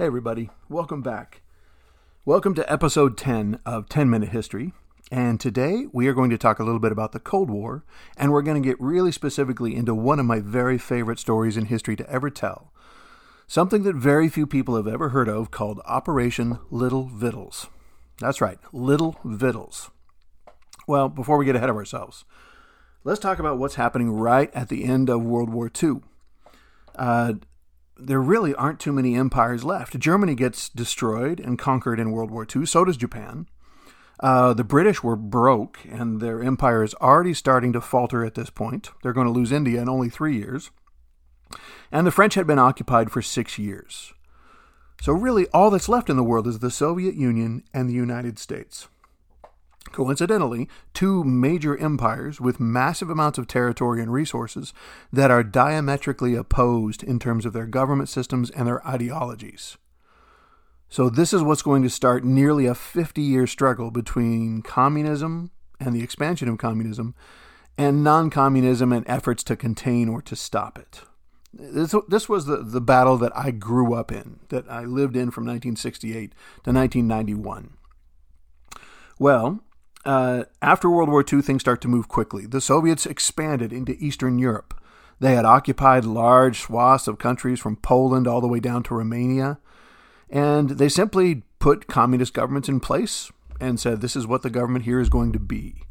Hey, everybody, welcome back. Welcome to episode 10 of 10 Minute History. And today we are going to talk a little bit about the Cold War, and we're going to get really specifically into one of my very favorite stories in history to ever tell. Something that very few people have ever heard of called Operation Little Vittles. That's right, Little Vittles. Well, before we get ahead of ourselves, let's talk about what's happening right at the end of World War II. Uh, there really aren't too many empires left. Germany gets destroyed and conquered in World War II, so does Japan. Uh, the British were broke, and their empire is already starting to falter at this point. They're going to lose India in only three years. And the French had been occupied for six years. So, really, all that's left in the world is the Soviet Union and the United States. Coincidentally, two major empires with massive amounts of territory and resources that are diametrically opposed in terms of their government systems and their ideologies. So, this is what's going to start nearly a 50 year struggle between communism and the expansion of communism and non communism and efforts to contain or to stop it. This, this was the, the battle that I grew up in, that I lived in from 1968 to 1991. Well, uh, after World War II, things start to move quickly. The Soviets expanded into Eastern Europe. They had occupied large swaths of countries from Poland all the way down to Romania. And they simply put communist governments in place and said, this is what the government here is going to be.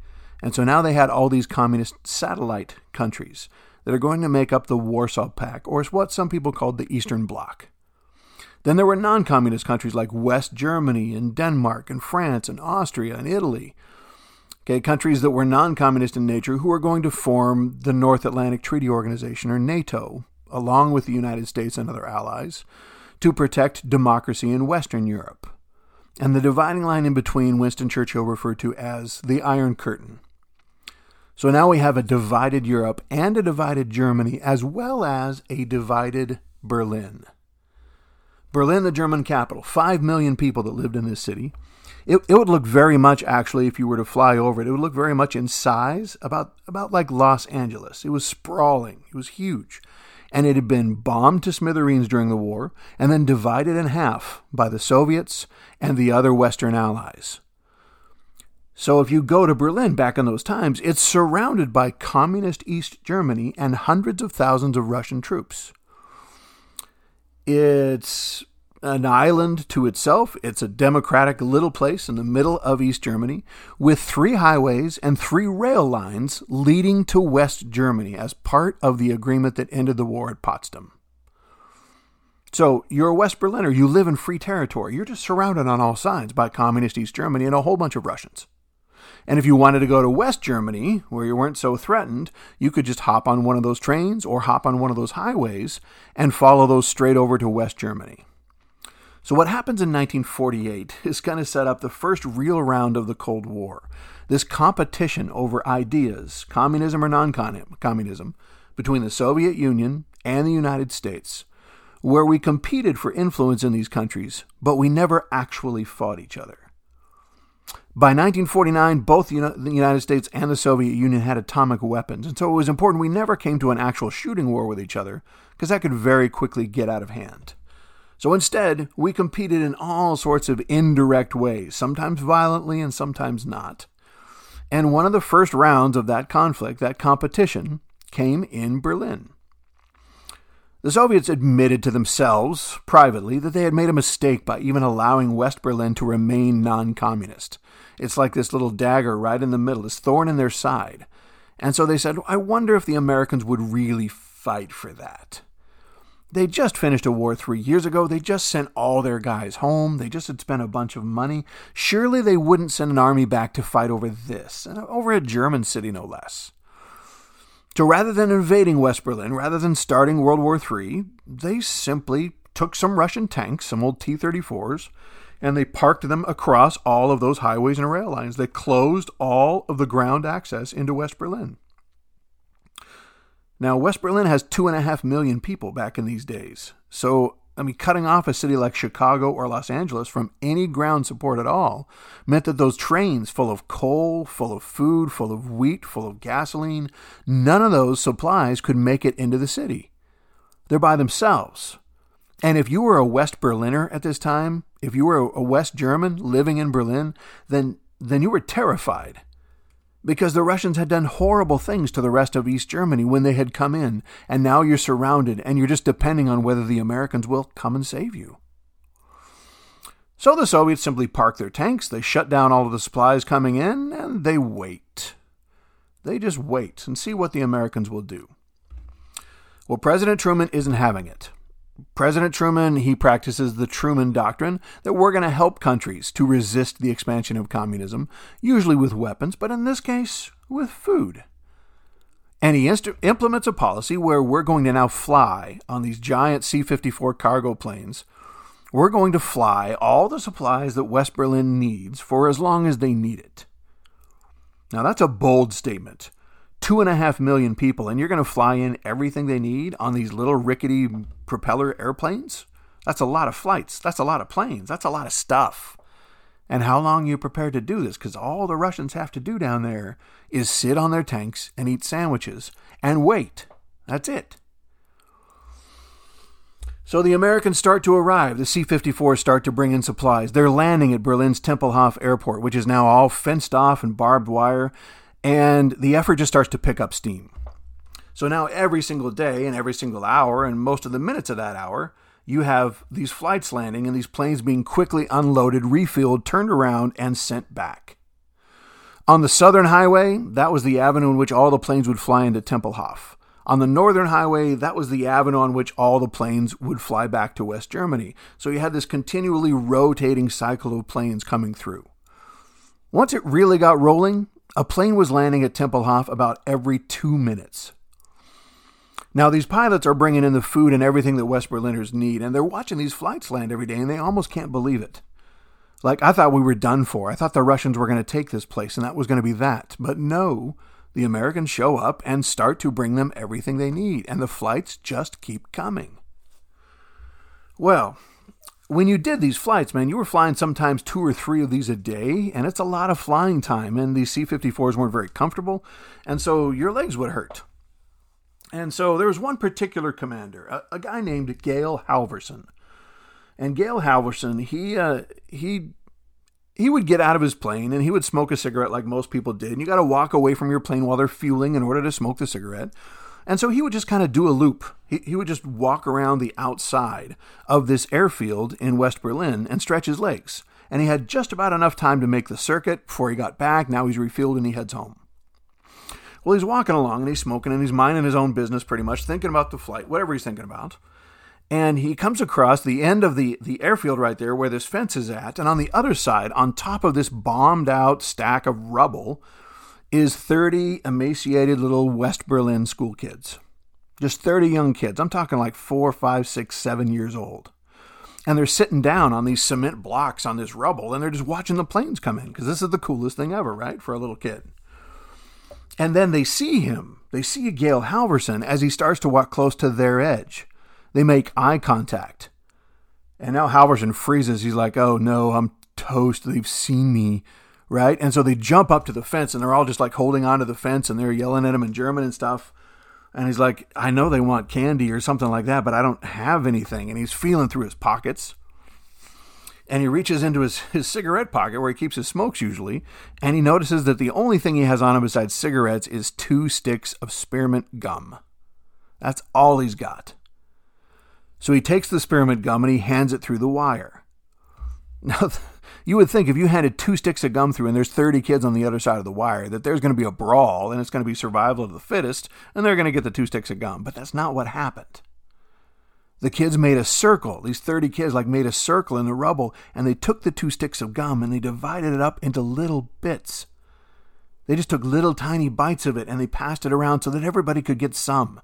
And so now they had all these communist satellite countries that are going to make up the Warsaw Pact, or what some people called the Eastern Bloc. Then there were non communist countries like West Germany and Denmark and France and Austria and Italy okay, countries that were non communist in nature who were going to form the North Atlantic Treaty Organization, or NATO, along with the United States and other allies, to protect democracy in Western Europe. And the dividing line in between Winston Churchill referred to as the Iron Curtain. So now we have a divided Europe and a divided Germany, as well as a divided Berlin. Berlin, the German capital, 5 million people that lived in this city. It, it would look very much, actually, if you were to fly over it, it would look very much in size, about, about like Los Angeles. It was sprawling, it was huge. And it had been bombed to smithereens during the war and then divided in half by the Soviets and the other Western allies. So if you go to Berlin back in those times, it's surrounded by communist East Germany and hundreds of thousands of Russian troops. It's an island to itself. It's a democratic little place in the middle of East Germany with three highways and three rail lines leading to West Germany as part of the agreement that ended the war at Potsdam. So you're a West Berliner, you live in free territory. You're just surrounded on all sides by communist East Germany and a whole bunch of Russians. And if you wanted to go to West Germany, where you weren't so threatened, you could just hop on one of those trains or hop on one of those highways and follow those straight over to West Germany. So, what happens in 1948 is going to set up the first real round of the Cold War. This competition over ideas, communism or non communism, between the Soviet Union and the United States, where we competed for influence in these countries, but we never actually fought each other. By 1949, both the United States and the Soviet Union had atomic weapons, and so it was important we never came to an actual shooting war with each other, because that could very quickly get out of hand. So instead, we competed in all sorts of indirect ways, sometimes violently and sometimes not. And one of the first rounds of that conflict, that competition, came in Berlin. The Soviets admitted to themselves, privately, that they had made a mistake by even allowing West Berlin to remain non communist. It's like this little dagger right in the middle, this thorn in their side. And so they said, I wonder if the Americans would really fight for that. They just finished a war three years ago. They just sent all their guys home. They just had spent a bunch of money. Surely they wouldn't send an army back to fight over this, over a German city, no less. So rather than invading West Berlin, rather than starting World War III, they simply took some Russian tanks, some old T 34s, and they parked them across all of those highways and rail lines. They closed all of the ground access into West Berlin. Now, West Berlin has two and a half million people back in these days. So, I mean, cutting off a city like Chicago or Los Angeles from any ground support at all meant that those trains full of coal, full of food, full of wheat, full of gasoline, none of those supplies could make it into the city. They're by themselves. And if you were a West Berliner at this time, if you were a West German living in Berlin, then then you were terrified because the Russians had done horrible things to the rest of East Germany when they had come in, and now you're surrounded and you're just depending on whether the Americans will come and save you. So the Soviets simply park their tanks, they shut down all of the supplies coming in, and they wait. They just wait and see what the Americans will do. Well, President Truman isn't having it. President Truman, he practices the Truman Doctrine that we're going to help countries to resist the expansion of communism, usually with weapons, but in this case, with food. And he inst- implements a policy where we're going to now fly on these giant C 54 cargo planes. We're going to fly all the supplies that West Berlin needs for as long as they need it. Now, that's a bold statement two and a half million people, and you're going to fly in everything they need on these little rickety propeller airplanes? That's a lot of flights. That's a lot of planes. That's a lot of stuff. And how long you prepared to do this? Because all the Russians have to do down there is sit on their tanks and eat sandwiches and wait. That's it. So the Americans start to arrive. The C 54s start to bring in supplies. They're landing at Berlin's Tempelhof Airport, which is now all fenced off and barbed wire and the effort just starts to pick up steam. So now every single day and every single hour and most of the minutes of that hour, you have these flights landing and these planes being quickly unloaded, refilled, turned around, and sent back. On the southern highway, that was the avenue in which all the planes would fly into Tempelhof. On the northern highway, that was the avenue on which all the planes would fly back to West Germany. So you had this continually rotating cycle of planes coming through. Once it really got rolling, a plane was landing at Tempelhof about every two minutes. Now, these pilots are bringing in the food and everything that West Berliners need, and they're watching these flights land every day, and they almost can't believe it. Like, I thought we were done for. I thought the Russians were going to take this place, and that was going to be that. But no, the Americans show up and start to bring them everything they need, and the flights just keep coming. Well, when you did these flights, man, you were flying sometimes two or three of these a day, and it's a lot of flying time. And these C 54s weren't very comfortable, and so your legs would hurt. And so there was one particular commander, a, a guy named Gail Halvorsen. And Gail Halvorsen, he, uh, he, he would get out of his plane and he would smoke a cigarette like most people did. And you got to walk away from your plane while they're fueling in order to smoke the cigarette. And so he would just kind of do a loop. He, he would just walk around the outside of this airfield in West Berlin and stretch his legs. And he had just about enough time to make the circuit before he got back. Now he's refueled and he heads home. Well, he's walking along and he's smoking and he's minding his own business pretty much, thinking about the flight, whatever he's thinking about. And he comes across the end of the, the airfield right there where this fence is at. And on the other side, on top of this bombed out stack of rubble, is 30 emaciated little West Berlin school kids. Just 30 young kids. I'm talking like four, five, six, seven years old. And they're sitting down on these cement blocks on this rubble and they're just watching the planes come in because this is the coolest thing ever, right? For a little kid. And then they see him. They see Gail Halvorsen as he starts to walk close to their edge. They make eye contact. And now Halvorsen freezes. He's like, oh no, I'm toast. They've seen me right? And so they jump up to the fence and they're all just like holding onto the fence and they're yelling at him in German and stuff. And he's like, I know they want candy or something like that, but I don't have anything. And he's feeling through his pockets. And he reaches into his, his cigarette pocket where he keeps his smokes usually. And he notices that the only thing he has on him besides cigarettes is two sticks of spearmint gum. That's all he's got. So he takes the spearmint gum and he hands it through the wire. Now, you would think if you handed two sticks of gum through and there's 30 kids on the other side of the wire, that there's going to be a brawl and it's going to be survival of the fittest and they're going to get the two sticks of gum. But that's not what happened. The kids made a circle. These 30 kids like made a circle in the rubble and they took the two sticks of gum and they divided it up into little bits. They just took little tiny bites of it and they passed it around so that everybody could get some.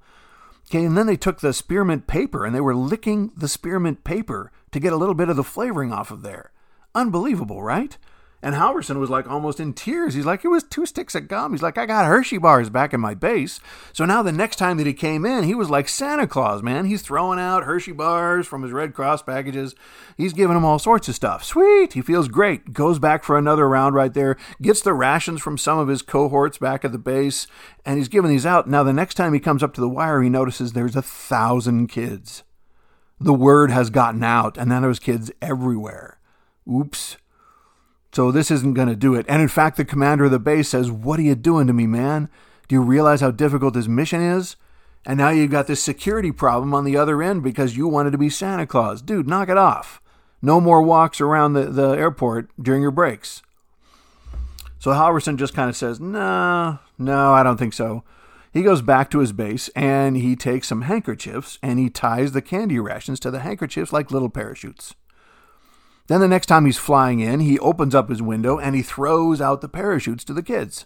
Okay, and then they took the spearmint paper and they were licking the spearmint paper to get a little bit of the flavoring off of there. Unbelievable, right? And Halvorsen was like almost in tears. He's like, it was two sticks of gum. He's like, I got Hershey bars back in my base. So now the next time that he came in, he was like Santa Claus, man. He's throwing out Hershey bars from his Red Cross packages. He's giving them all sorts of stuff. Sweet. He feels great. Goes back for another round right there. Gets the rations from some of his cohorts back at the base. And he's giving these out. Now the next time he comes up to the wire, he notices there's a thousand kids the word has gotten out, and then there's kids everywhere. Oops. So this isn't going to do it. And in fact, the commander of the base says, What are you doing to me, man? Do you realize how difficult this mission is? And now you've got this security problem on the other end because you wanted to be Santa Claus. Dude, knock it off. No more walks around the, the airport during your breaks. So Halvorsen just kind of says, No, no, I don't think so. He goes back to his base and he takes some handkerchiefs and he ties the candy rations to the handkerchiefs like little parachutes. Then the next time he's flying in, he opens up his window and he throws out the parachutes to the kids.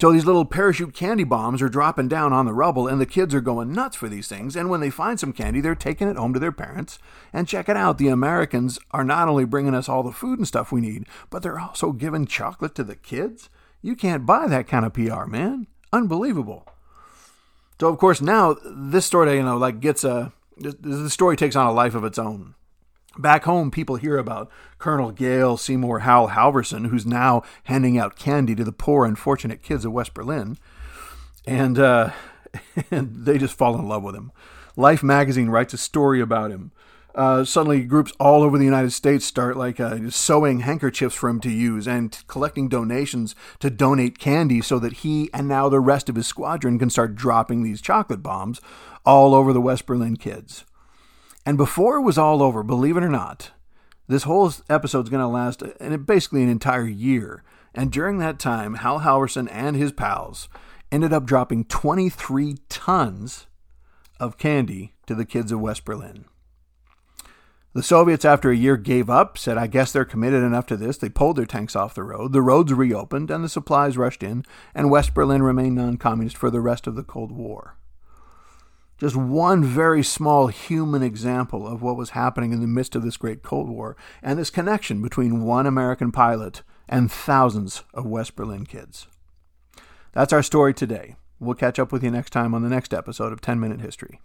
So these little parachute candy bombs are dropping down on the rubble, and the kids are going nuts for these things. And when they find some candy, they're taking it home to their parents. And check it out the Americans are not only bringing us all the food and stuff we need, but they're also giving chocolate to the kids. You can't buy that kind of PR, man. Unbelievable. So of course now this story, you know, like gets a the story takes on a life of its own. Back home, people hear about Colonel Gail Seymour Howell Halvorsen, who's now handing out candy to the poor, unfortunate kids of West Berlin. And, uh, and they just fall in love with him. Life magazine writes a story about him. Uh, suddenly, groups all over the United States start like uh, sewing handkerchiefs for him to use and collecting donations to donate candy so that he and now the rest of his squadron can start dropping these chocolate bombs all over the West Berlin kids. And before it was all over, believe it or not, this whole episode's going to last uh, basically an entire year. And during that time, Hal Halvorsen and his pals ended up dropping 23 tons of candy to the kids of West Berlin. The Soviets, after a year, gave up, said, I guess they're committed enough to this. They pulled their tanks off the road. The roads reopened, and the supplies rushed in, and West Berlin remained non communist for the rest of the Cold War. Just one very small human example of what was happening in the midst of this great Cold War and this connection between one American pilot and thousands of West Berlin kids. That's our story today. We'll catch up with you next time on the next episode of 10 Minute History.